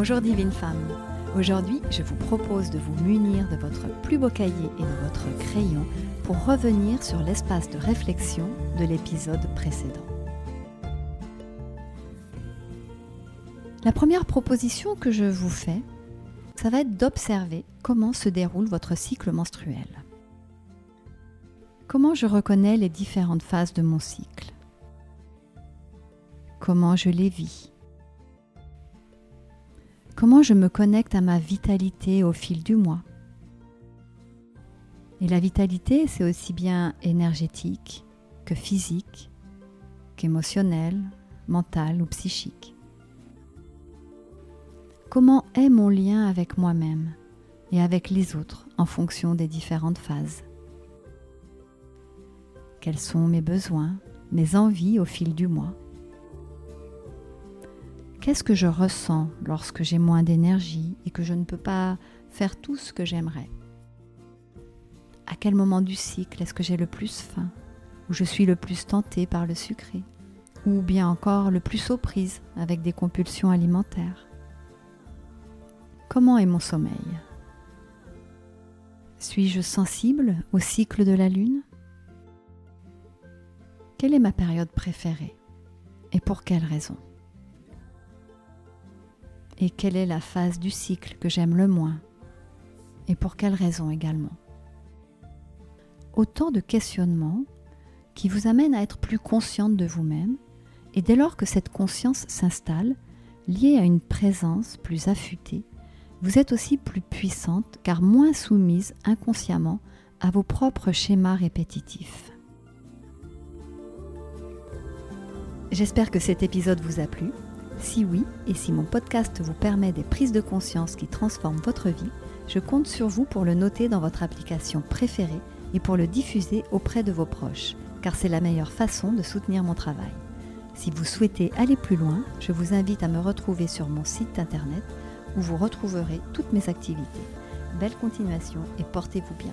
Bonjour divine femme. Aujourd'hui, je vous propose de vous munir de votre plus beau cahier et de votre crayon pour revenir sur l'espace de réflexion de l'épisode précédent. La première proposition que je vous fais, ça va être d'observer comment se déroule votre cycle menstruel. Comment je reconnais les différentes phases de mon cycle Comment je les vis Comment je me connecte à ma vitalité au fil du mois? Et la vitalité, c'est aussi bien énergétique que physique, qu'émotionnelle, mentale ou psychique. Comment est mon lien avec moi-même et avec les autres en fonction des différentes phases? Quels sont mes besoins, mes envies au fil du mois? Qu'est-ce que je ressens lorsque j'ai moins d'énergie et que je ne peux pas faire tout ce que j'aimerais? À quel moment du cycle est-ce que j'ai le plus faim Ou je suis le plus tentée par le sucré Ou bien encore le plus aux prises avec des compulsions alimentaires? Comment est mon sommeil? Suis-je sensible au cycle de la Lune? Quelle est ma période préférée Et pour quelle raison? Et quelle est la phase du cycle que j'aime le moins? Et pour quelle raison également? Autant de questionnements qui vous amènent à être plus consciente de vous-même et dès lors que cette conscience s'installe, liée à une présence plus affûtée, vous êtes aussi plus puissante car moins soumise inconsciemment à vos propres schémas répétitifs. J'espère que cet épisode vous a plu si oui, et si mon podcast vous permet des prises de conscience qui transforment votre vie, je compte sur vous pour le noter dans votre application préférée et pour le diffuser auprès de vos proches, car c'est la meilleure façon de soutenir mon travail. Si vous souhaitez aller plus loin, je vous invite à me retrouver sur mon site internet où vous retrouverez toutes mes activités. Belle continuation et portez-vous bien.